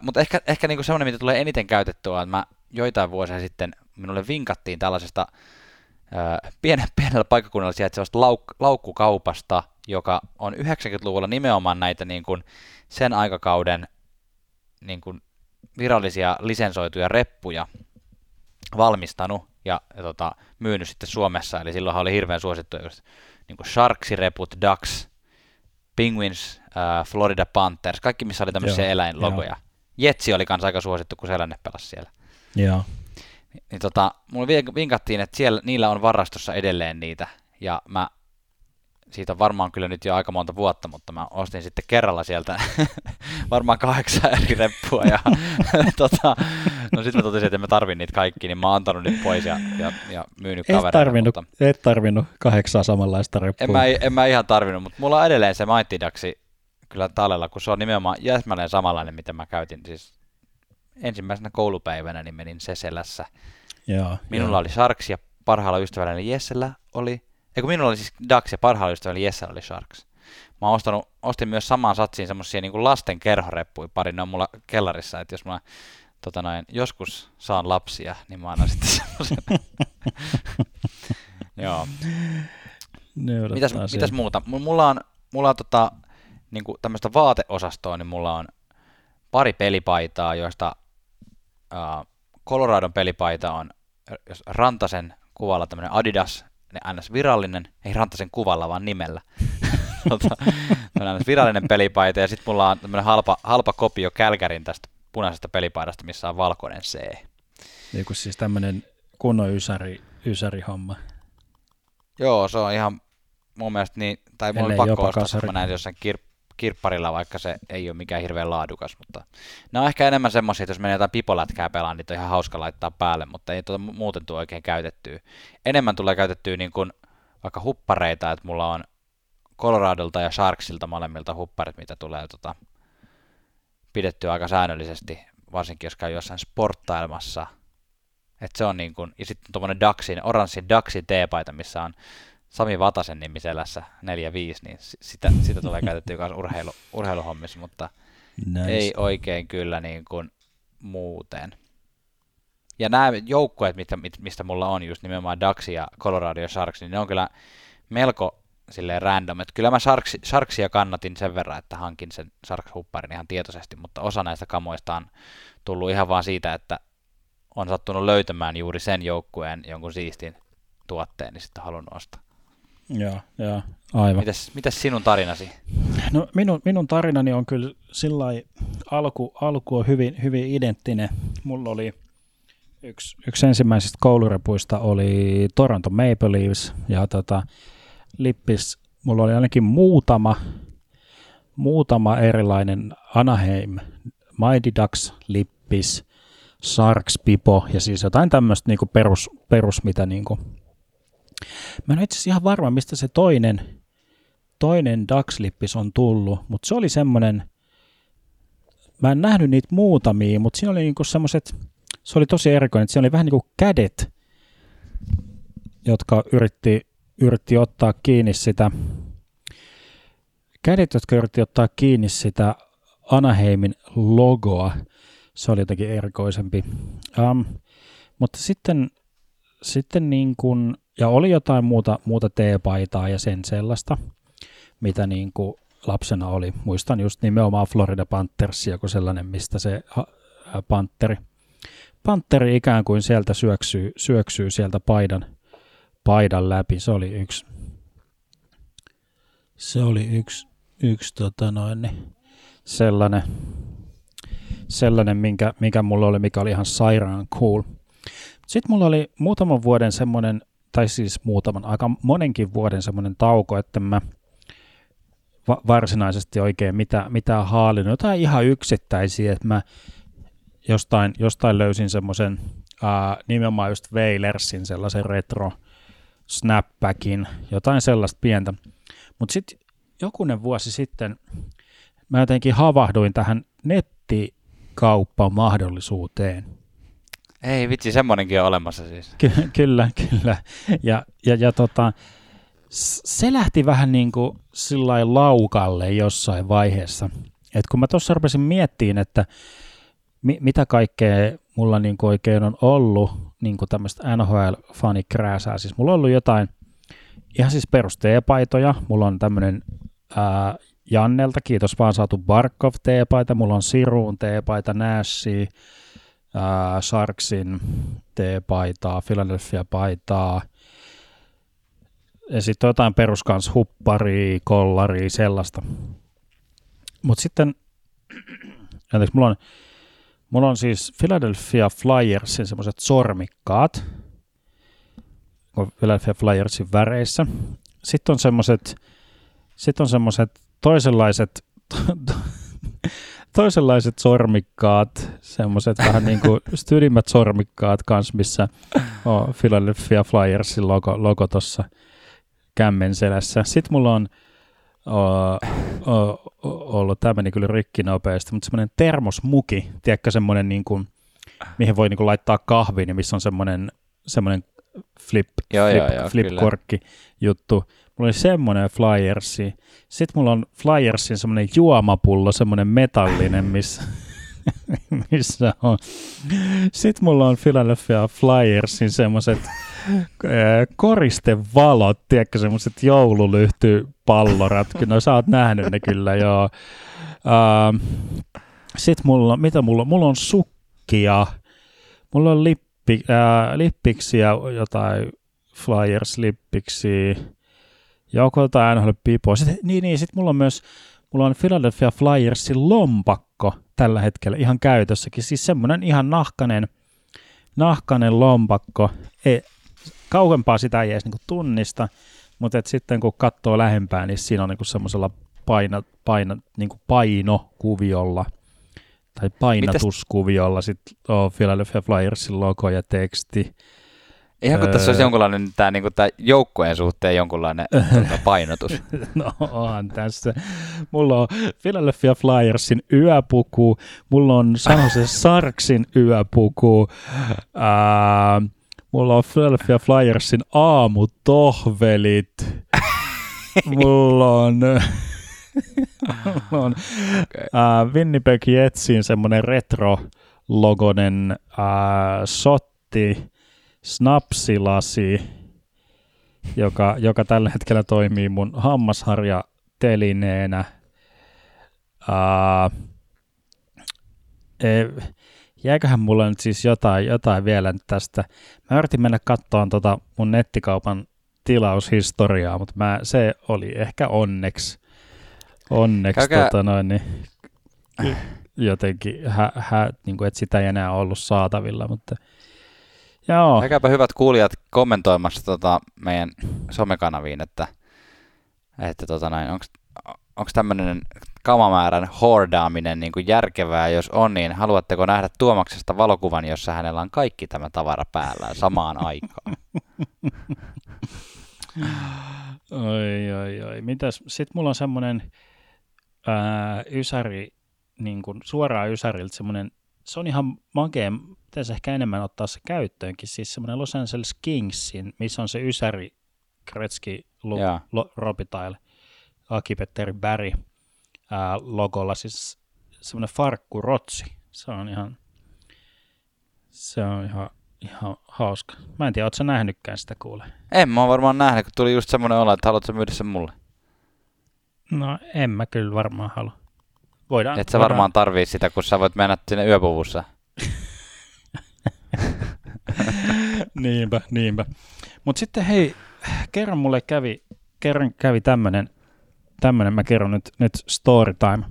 mutta ehkä, ehkä niinku semmoinen, mitä tulee eniten käytettyä, että mä joitain vuosia sitten minulle vinkattiin tällaisesta uh, pienen, pienellä paikkakunnalla sijaitsevasta lauk- laukkukaupasta, joka on 90-luvulla nimenomaan näitä niin kuin sen aikakauden niin kuin virallisia lisensoituja reppuja valmistanut ja, ja tota, myynyt sitten Suomessa, eli silloin oli hirveän suosittu just, niin kuin Sharks-reput, Ducks, Penguins, äh, Florida Panthers, kaikki missä oli tämmöisiä joo, eläinlogoja. Jetsi oli kanssa aika suosittu, kun Selänne pelasi siellä. Joo. Niin, tota, mulle vinkattiin, että siellä, niillä on varastossa edelleen niitä, ja mä siitä on varmaan kyllä nyt jo aika monta vuotta, mutta mä ostin sitten kerralla sieltä varmaan kahdeksan eri reppua ja tota, no sitten mä totesin, että mä tarvin niitä kaikki, niin mä oon antanut nyt pois ja, ja, ja myynyt et kavereille. Tarvinnut, mutta... Et tarvinnut kahdeksaa samanlaista reppua. En mä, en mä ihan tarvinnut, mutta mulla on edelleen se Mighty Ducksi kyllä tallella, kun se on nimenomaan jäsmälleen samanlainen, mitä mä käytin siis ensimmäisenä koulupäivänä, niin menin Seselässä. Joo, Minulla joo. oli Sharks ja parhaalla ystävälläni Jessellä oli Eikö minulla oli siis Dax ja parhaalla ystävällä Jessa oli Sharks. mä ostanut, ostin myös samaan satsiin semmosia niin lasten kerhoreppuja pari, ne on mulla kellarissa, että jos mä tota noin, joskus saan lapsia, niin mä annan sitten semmoisen. Joo. Mitäs, mitäs muuta? Mulla on, mulla on tota, niin tämmöistä vaateosastoa, niin mulla on pari pelipaitaa, joista uh, Coloradon pelipaita on jos Rantasen kuvalla tämmöinen Adidas, ne ns. virallinen, ei Rantasen kuvalla, vaan nimellä. tota, virallinen pelipaita, ja sitten mulla on tämmöinen halpa, halpa kopio Kälkärin tästä punaisesta pelipaidasta, missä on valkoinen C. Niin kuin siis tämmöinen kunnon ysäri, ysäri homma. Joo, se on ihan mun mielestä niin, tai mulla oli pakko ostaa, mä näin jossain kir- kirpparilla, vaikka se ei ole mikään hirveän laadukas, mutta ne on ehkä enemmän semmoisia, että jos menee jotain pipolätkää pelaan, niin on ihan hauska laittaa päälle, mutta ei tuota muuten tule oikein käytettyä. Enemmän tulee käytettyä niin kuin vaikka huppareita, että mulla on Coloradolta ja Sharksilta molemmilta hupparit, mitä tulee tota, pidettyä aika säännöllisesti, varsinkin jos käy jossain sporttailmassa. että se on niin kuin, ja sitten tuommoinen Daxin, oranssin Daxin T-paita, missä on Sami Vatasen nimiselässä 4-5, niin sitä, sitä tulee käytettyä myös urheilu, urheiluhommissa, mutta nice. ei oikein kyllä niin kuin muuten. Ja nämä joukkueet, mistä, mistä mulla on, just nimenomaan Dax ja Colorado ja Sharks, niin ne on kyllä melko silleen random. Että kyllä mä Sharks, Sharksia kannatin sen verran, että hankin sen Sharks-hupparin ihan tietoisesti, mutta osa näistä kamoista on tullut ihan vaan siitä, että on sattunut löytämään juuri sen joukkueen jonkun siistin tuotteen, niin sitten halunnut ostaa. Joo, joo, aivan. Mitäs, mitäs sinun tarinasi? No minun, minun tarinani on kyllä sillä alku, alku on hyvin, hyvin identtinen. Mulla oli yksi, yksi ensimmäisistä koulurepuista oli Toronto Maple Leafs ja tota, Lippis, mulla oli ainakin muutama, muutama erilainen Anaheim, Mighty Ducks, Lippis, Sharks, Pipo ja siis jotain tämmöistä niinku perus, perus, mitä niinku Mä en itse asiassa ihan varma, mistä se toinen, toinen Dax-lippis on tullut, mutta se oli semmoinen, mä en nähnyt niitä muutamia, mutta siinä oli niinku semmoiset, se oli tosi erikoinen, että siinä oli vähän niin kuin kädet, jotka yritti, yritti ottaa kiinni sitä, kädet, jotka yritti ottaa kiinni sitä Anaheimin logoa. Se oli jotenkin erikoisempi. Um, mutta sitten, sitten niin kuin ja oli jotain muuta, muuta teepaitaa ja sen sellaista, mitä niin kuin lapsena oli. Muistan just nimenomaan Florida Panthersia kuin sellainen, mistä se panteri, panteri ikään kuin sieltä syöksyy, syöksyy sieltä paidan, paidan läpi. Se oli yksi, se oli yksi, yksi tota noin, niin sellainen, sellainen minkä, mikä mulla oli, mikä oli ihan sairaan cool. Sitten mulla oli muutaman vuoden semmoinen tai siis muutaman, aika monenkin vuoden semmoinen tauko, että mä va- varsinaisesti oikein mitä, mitä haalin, jotain ihan yksittäisiä, että mä jostain, jostain löysin semmoisen uh, nimenomaan just Wailersin sellaisen retro snapbackin, jotain sellaista pientä. Mutta sitten jokunen vuosi sitten mä jotenkin havahduin tähän nettikauppa-mahdollisuuteen. Ei vitsi, semmoinenkin on olemassa siis. Ky- kyllä, kyllä. Ja, ja, ja tota, se lähti vähän niin kuin sillä laukalle jossain vaiheessa. Et kun mä tuossa rupesin miettimään, että mi- mitä kaikkea mulla niin kuin oikein on ollut niin kuin tämmöistä NHL-fanikrääsää. Siis mulla on ollut jotain ihan siis perus paitoja Mulla on tämmöinen Jannelta, kiitos vaan saatu Barkov teepaita. Mulla on Siruun teepaita, Nashi, ää, Sharksin T-paitaa, Philadelphia-paitaa, ja sitten jotain peruskans hupparia, kollaria, sellaista. Mutta sitten, anteeksi, mulla on, mulla on siis Philadelphia Flyersin semmoiset sormikkaat, Philadelphia Flyersin väreissä. Sitten on semmoiset, sitten on semmoiset toisenlaiset toisenlaiset sormikkaat, semmoiset vähän niin kuin stydimmät sormikkaat kans, missä on Philadelphia Flyersin logo, logo tuossa kämmen selässä. Sitten mulla on o, o, ollut, tämä meni kyllä rikki nopeasti, mutta semmoinen termosmuki, tiedätkö semmoinen niin kuin, mihin voi niin kuin laittaa kahvin ja missä on semmoinen, semmoinen flip, joo, flip, joo, joo, flip korkki juttu. Mulla oli semmoinen flyersi. Sitten mulla on flyersin semmoinen juomapullo, semmoinen metallinen, missä, missä on. Sitten mulla on Philadelphia Flyersin semmoiset koristevalot, tiedätkö, semmoiset joululyhty pallorat. No sä oot nähnyt ne kyllä, joo. Uh, Sitten mulla, mitä mulla? Mulla on sukkia, mulla on lippi, uh, lippiksiä, jotain Flyers-lippiksi, joko jotain NHL-pipoa. Sitten, niin, niin, sitten mulla on myös, mulla on Philadelphia Flyersin lompakko tällä hetkellä ihan käytössäkin. Siis semmoinen ihan nahkanen, nahkanen lompakko. Ei, kauempaa sitä ei edes niin tunnista, mutta et sitten kun katsoo lähempää, niin siinä on niin semmoisella paina, paina, niin painokuviolla tai painatuskuviolla sitten on Philadelphia Flyersin logo ja teksti. Ihan kuin tässä olisi jonkunlainen tämä, niin kuin, tämä joukkueen suhteen jonkunlainen tuota, painotus. no onhan tässä. Mulla on Philadelphia Flyersin yöpuku, mulla on San Jose Sarksin yöpuku, ää, mulla on Philadelphia Flyersin aamutohvelit, mulla on... on okay. uh, Winnipeg Jetsin semmoinen retro-logonen uh, sotti, snapsilasi, joka, joka tällä hetkellä toimii mun hammasharja telineenä. Uh, e, jäiköhän mulla nyt siis jotain, jotain vielä tästä. Mä yritin mennä katsomaan tota mun nettikaupan tilaushistoriaa, mutta mä, se oli ehkä onneksi, onneksi Käykää... tota noin, niin, jotenkin, hä, hä, niin kuin, että sitä ei enää ollut saatavilla, mutta Joo. Käykääpä hyvät kuulijat kommentoimassa tota meidän somekanaviin, että, että tota näin, onko tämmöinen kamamäärän hordaaminen niin kuin järkevää, jos on, niin haluatteko nähdä Tuomaksesta valokuvan, jossa hänellä on kaikki tämä tavara päällä samaan aikaan? oi, oi, oi. Mitäs? Sitten mulla on semmoinen ysäri, niin kuin suoraan ysäriltä semmoinen, se on ihan makea, pitäisi ehkä enemmän ottaa se käyttöönkin, siis semmoinen Los Angeles Kingsin, missä on se Ysäri, Kretski, Lu, Lo, Robitaille, Akipetteri Barry ää, logolla, siis semmoinen farkku rotsi. Se on ihan, se on ihan, ihan hauska. Mä en tiedä, ootko sä nähnytkään sitä kuule? En mä oon varmaan nähnyt, kun tuli just semmoinen olo, että haluatko myydä sen mulle? No en mä kyllä varmaan halua. Voidaan, Et sä voidaan. varmaan tarvii sitä, kun sä voit mennä sinne yöpuvussa. Niinpä, niinpä. Mutta sitten hei, kerran mulle kävi, kerran kävi tämmönen, tämmönen, mä kerron nyt, nyt story time.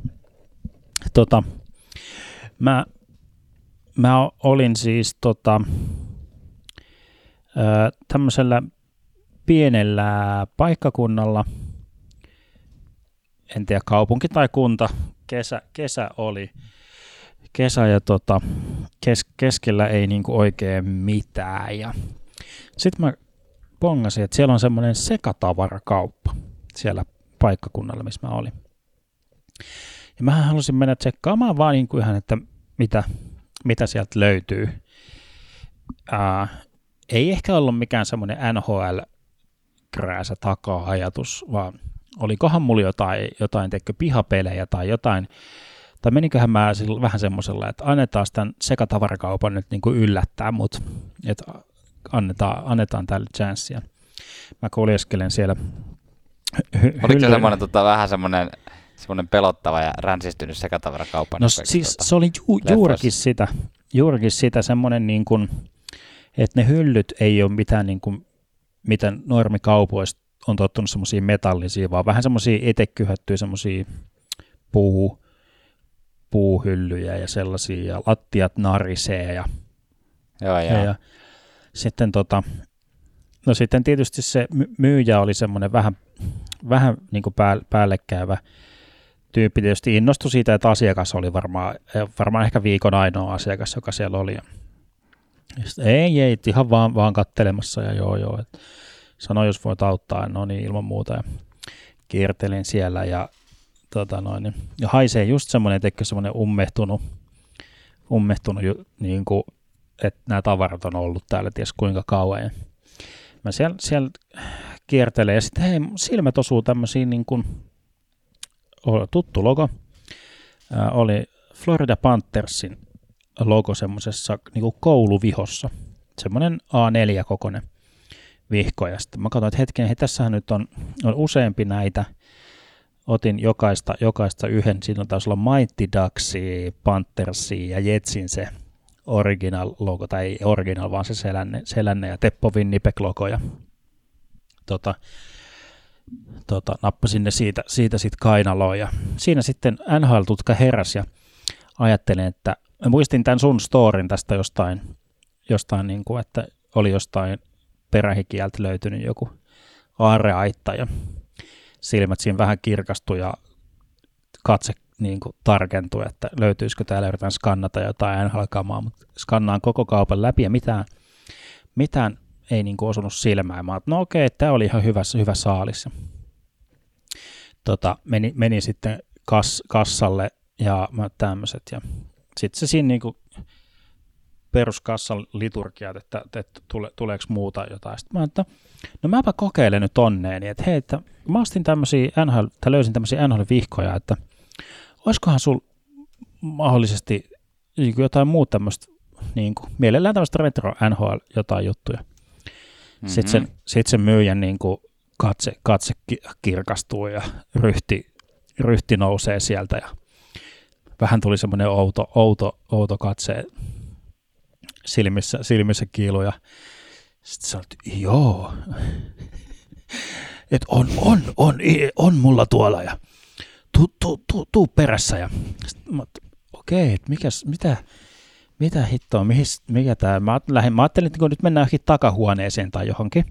Tota, mä, mä olin siis tota, tämmöisellä pienellä paikkakunnalla, en tiedä kaupunki tai kunta, kesä, kesä oli, kesä ja tota, kes, keskellä ei niinku oikein mitään. Ja sitten mä pongasin, että siellä on semmoinen sekatavarakauppa siellä paikkakunnalla, missä mä olin. Ja mä halusin mennä tsekkaamaan vaan niin kuin ihan, että mitä, mitä sieltä löytyy. Ää, ei ehkä ollut mikään semmoinen NHL-krääsä takaa-ajatus, vaan olikohan mulla jotain, jotain teikö, pihapelejä tai jotain tai meniköhän mä vähän semmoisella, että annetaan tämän sekatavarakaupan nyt niin kuin yllättää mut, että annetaan, annetaan tälle chanssia. Mä kuljeskelen siellä hy- Oliko se semmoinen tota, vähän semmoinen, semmoinen pelottava ja ränsistynyt sekatavarakauppa? No siis tota, se oli ju- juurikin sitä, juurikin sitä semmoinen niin kuin, että ne hyllyt ei ole mitään niin kuin, mitä normikaupoista on tottunut semmoisia metallisia, vaan vähän semmoisia etekyhättyjä semmoisia puu, puuhyllyjä ja sellaisia, ja lattiat narisee. Ja, joo, joo. Ja, ja sitten, tota, no sitten tietysti se myyjä oli semmoinen vähän, vähän niin kuin päällekkäyvä tyyppi. Tietysti innostui siitä, että asiakas oli varmaan, varmaan ehkä viikon ainoa asiakas, joka siellä oli. Ja sitten, ei, ei, ihan vaan, vaan kattelemassa ja joo, joo. Et sanoi, jos voit auttaa, no niin, ilman muuta. Ja kiertelin siellä ja tota noin, niin, ja haisee just semmoinen, tekee semmoinen ummehtunut, ummehtunut niin kuin, että nämä tavarat on ollut täällä ties kuinka kauan. Ja mä siellä, siellä kiertelee ja sitten hei, silmät osuu tämmöisiin niin kuin, tuttu logo, ää, oli Florida Panthersin logo semmoisessa niin kouluvihossa, semmoinen A4-kokoinen vihko. Ja sitten mä katsoin, että hetken, hei, tässähän nyt on, on useampi näitä. Otin jokaista, jokaista yhden, siinä taisi olla Mighty Ducksia, Panthersia ja Jetsin se original logo, tai ei original, vaan se selänne, selänne ja Teppo Winnipeg logo. Ja, tota, tota, nappasin ne siitä, siitä sitten kainaloon. Ja siinä sitten NHL-tutka heräsi ja ajattelin, että mä muistin tämän sun storin tästä jostain, jostain niin kuin, että oli jostain perähikieltä löytynyt joku aarreaitta ja silmät siinä vähän kirkastui ja katse niin kuin tarkentui, että löytyisikö täällä yritän skannata jotain NHL-kamaa, mutta skannaan koko kaupan läpi ja mitään, mitään ei niin kuin osunut silmään. Mä no okei, tämä oli ihan hyvä, hyvä saalis. Tota, meni, meni sitten kas, kassalle ja tämmöiset ja sitten se siinä niin kuin peruskassan liturgiat, että, että tule, tuleeko muuta jotain. Sitten mä että no mäpä kokeilen nyt onneeni, että hei, että mä ostin tämmöisiä NHL, tai löysin tämmöisiä NHL-vihkoja, että olisikohan sul mahdollisesti niin jotain muuta tämmöistä, niin kuin, mielellään tämmöistä retro NHL jotain juttuja. Mm-hmm. Sitten sen, sit sen myyjän niin kuin katse, katse kirkastuu ja ryhti, ryhti nousee sieltä ja vähän tuli semmoinen outo, outo, outo katse silmissä, silmissä kiilu ja sitten sä olet, joo, että on, on, on, on mulla tuolla ja tuu, tuu, tuu, tuu perässä ja okei, okay, että mitä, mitä hittoa, mihin, mikä tämä, mä, lähdin, mä ajattelin, että nyt mennään johonkin takahuoneeseen tai johonkin,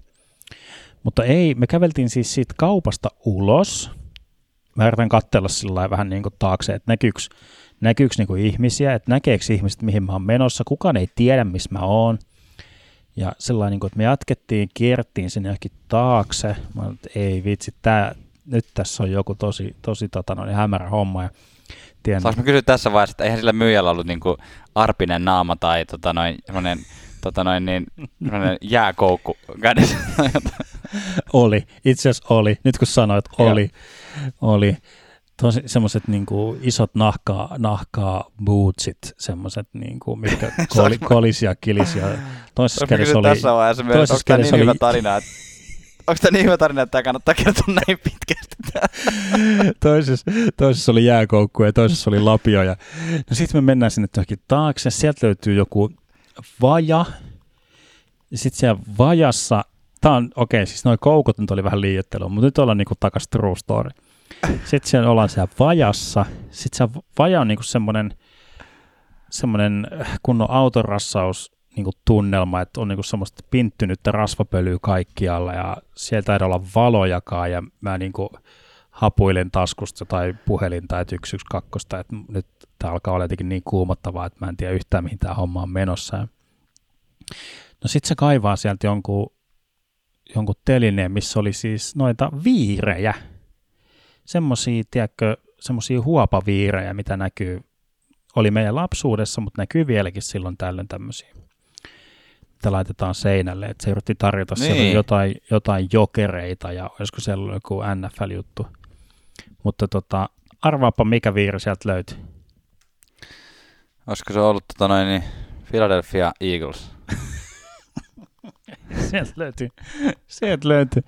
mutta ei, me käveltiin siis siitä kaupasta ulos, mä yritän katsella sillä vähän niin kuin taakse, että näkyykö, näkyykö niin kuin ihmisiä, että näkeekö ihmiset, mihin mä oon menossa, kukaan ei tiedä, missä mä oon. Ja sellainen, niin kuin, että me jatkettiin, kierttiin sinne johonkin taakse. Mä olin, että ei vitsi, tää, nyt tässä on joku tosi, tosi tota, noin, hämärä homma. Ja tiedän, Saanko mä kysyä tässä vaiheessa, että eihän sillä myyjällä ollut niin kuin arpinen naama tai tota, noin, tota noin, niin, jääkoukku kädessä? oli, itse asiassa oli. Nyt kun sanoit, oli. oli tosi semmoiset niinku isot nahkaa, nahkaa bootsit, semmoiset niinku, mitkä koli, kolisia, kilisia. Toisessa kädessä oli... Tässä vaiheessa myös, onko tämä niin oli... hyvä tarina, että Onko tämä niin hyvä tarina, että tämä kannattaa kertoa näin pitkästi? toisessa, toisessa oli jääkoukku ja toisessa oli lapio. Ja... No sitten me mennään sinne taakse. Sieltä löytyy joku vaja. Ja sitten siellä vajassa, tämä on, okei, okay, siis noin koukut nyt oli vähän liiottelua, mutta nyt ollaan niinku takas true story. Sitten siellä ollaan siellä vajassa. Sitten se vaja on niinku semmoinen, semmoinen kunnon autorassaus niinku tunnelma, että on niinku semmoista pinttynyttä rasvapölyä kaikkialla ja sieltä ei olla valojakaan ja mä niinku hapuilen taskusta tai puhelinta, että 112, että nyt tämä alkaa olla jotenkin niin kuumottavaa, että mä en tiedä yhtään mihin tämä homma on menossa. No sitten se kaivaa sieltä jonkun, jonkun telineen, missä oli siis noita viirejä, semmoisia, tiedätkö, semmoisia huopaviirejä, mitä näkyy, oli meidän lapsuudessa, mutta näkyy vieläkin silloin tällöin tämmöisiä, mitä laitetaan seinälle. Että se yritti tarjota niin. siellä jotain, jotain jokereita ja olisiko siellä joku NFL-juttu. Mutta tota, arvaapa mikä viiri sieltä löytyi. Olisiko se ollut tota noin, niin Philadelphia Eagles? sieltä löytyy, sieltä löytyy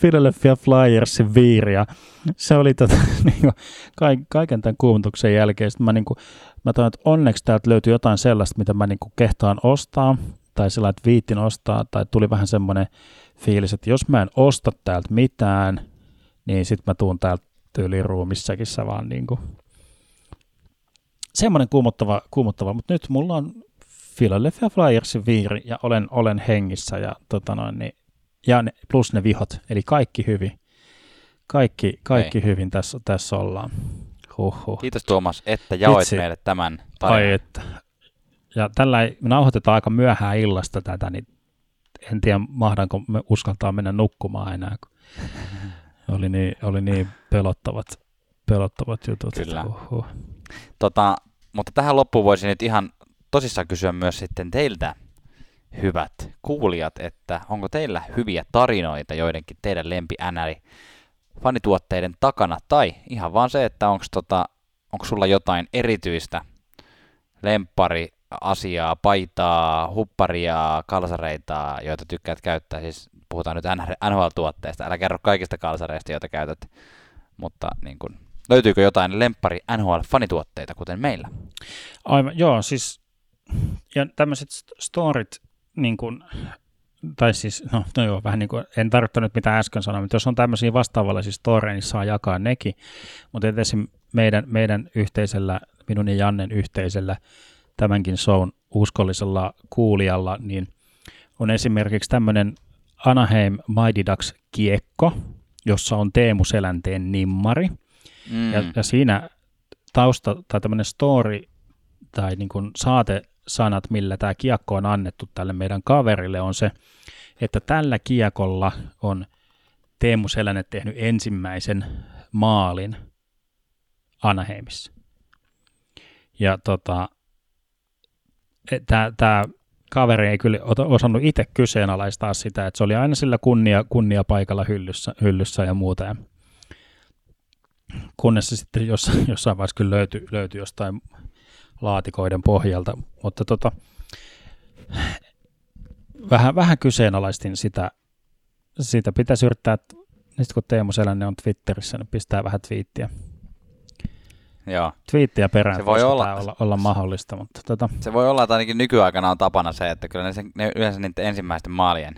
Philadelphia Flyersin viiri. se oli tota, niin kuin, kaiken tämän kuumutuksen jälkeen. Sitten mä, niin kuin, mä toin, että onneksi täältä löytyy jotain sellaista, mitä mä niin kuin kehtaan ostaa, tai sellainen, että viittin ostaa, tai tuli vähän semmoinen fiilis, että jos mä en osta täältä mitään, niin sitten mä tuun täältä tyyliin ruumissakin vaan niin kuin, semmoinen kuumottava, kuumottava, mutta nyt mulla on Philadelphia Flyersin viiri ja olen, olen hengissä ja, tota noin, niin, ja ne, plus ne vihot, eli kaikki hyvin. Kaikki, kaikki hyvin tässä, tässä ollaan. Huhhuh. Kiitos Tuomas, että jaoit Itse. meille tämän tarinan. Ai että. Ja tällä ei, me nauhoitetaan aika myöhään illasta tätä, niin en tiedä mahdanko me uskaltaa mennä nukkumaan enää, kun oli niin, oli niin pelottavat, pelottavat jutut. Kyllä. Tota, mutta tähän loppuun voisin nyt ihan tosissaan kysyä myös sitten teiltä, hyvät kuulijat, että onko teillä hyviä tarinoita joidenkin teidän lempi NL fanituotteiden takana, tai ihan vaan se, että onko tota, onko sulla jotain erityistä lempari asiaa, paitaa, hupparia, kalsareita, joita tykkäät käyttää. Siis puhutaan nyt NHL-tuotteista. Älä kerro kaikista kalsareista, joita käytät. Mutta niin kun, löytyykö jotain lempari NHL-fanituotteita, kuten meillä? Aivan, joo, siis ja tämmöiset storit, niin kuin, tai siis, no, no joo, vähän niin kuin, en tarkoittanut mitä äsken sanoin, mutta jos on tämmöisiä vastaavallisia storeja, niin saa jakaa nekin. Mutta esim. meidän, meidän yhteisellä, minun ja Jannen yhteisellä tämänkin shown uskollisella kuulijalla, niin on esimerkiksi tämmöinen Anaheim Mighty Ducks kiekko, jossa on Teemu Selänteen nimmari. Mm. Ja, ja siinä tausta tai tämmöinen story tai niin kuin saatesanat, millä tämä kiekko on annettu tälle meidän kaverille, on se, että tällä kiekolla on Teemu Selänne tehnyt ensimmäisen maalin Anaheimissa. Ja tota, tämä kaveri ei kyllä osannut itse kyseenalaistaa sitä, että se oli aina sillä kunnia, kunnia paikalla hyllyssä, hyllyssä ja muuta. Ja kunnes se sitten jossain, jossain vaiheessa kyllä löytyi, löytyi jostain laatikoiden pohjalta, mutta tota, vähän, vähän kyseenalaistin sitä, sitä pitäisi yrittää, että kun Teemu Selänne on Twitterissä, niin pistää vähän twiittiä Joo. Twiittiä perään se voi olla, olla, olla mahdollista. Mutta tota. Se voi olla, että ainakin nykyaikana on tapana se, että kyllä ne, ne yleensä niiden ensimmäisten maalien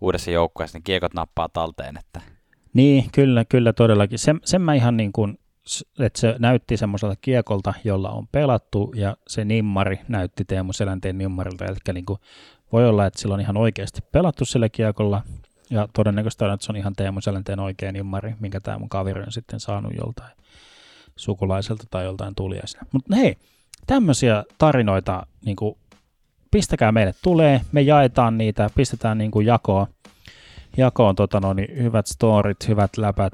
uudessa joukkueessa niin kiekot nappaa talteen. Että. Niin, kyllä, kyllä todellakin. Sen, sen mä ihan niin kuin, että se näytti semmoiselta kiekolta, jolla on pelattu, ja se nimmari näytti Teemu Selänteen nimmarilta, eli niin kuin voi olla, että sillä on ihan oikeasti pelattu sillä kiekolla, ja todennäköisesti on, että se on ihan Teemu Selänteen oikea nimmari, minkä tämä mun kaveri on sitten saanut joltain sukulaiselta tai joltain tuliaisena. Mutta hei, tämmöisiä tarinoita, niin kuin, pistäkää meille tulee, me jaetaan niitä, pistetään niin kuin jakoa, jakoon tota no, niin hyvät storit, hyvät läpät,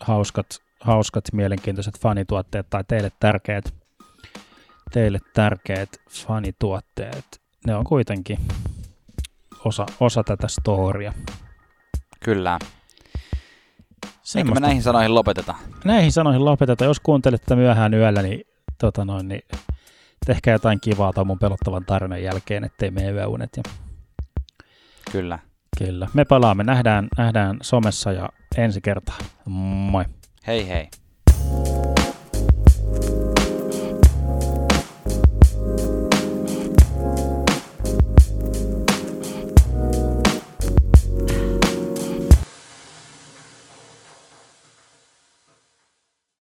hauskat, hauskat, mielenkiintoiset fanituotteet tai teille tärkeät, teille tärkeät fanituotteet. Ne on kuitenkin osa, osa tätä storia. Kyllä. Semmosta. Eikö me näihin sanoihin lopeteta? Näihin sanoihin lopeteta. Jos kuuntelet tätä myöhään yöllä, niin, tota noin, niin tehkää jotain kivaa tai mun pelottavan tarinan jälkeen, ettei mene yöunet. Ja... Kyllä. Kyllä. Me palaamme. Nähdään, nähdään somessa ja ensi kertaa. Moi. Hei hei.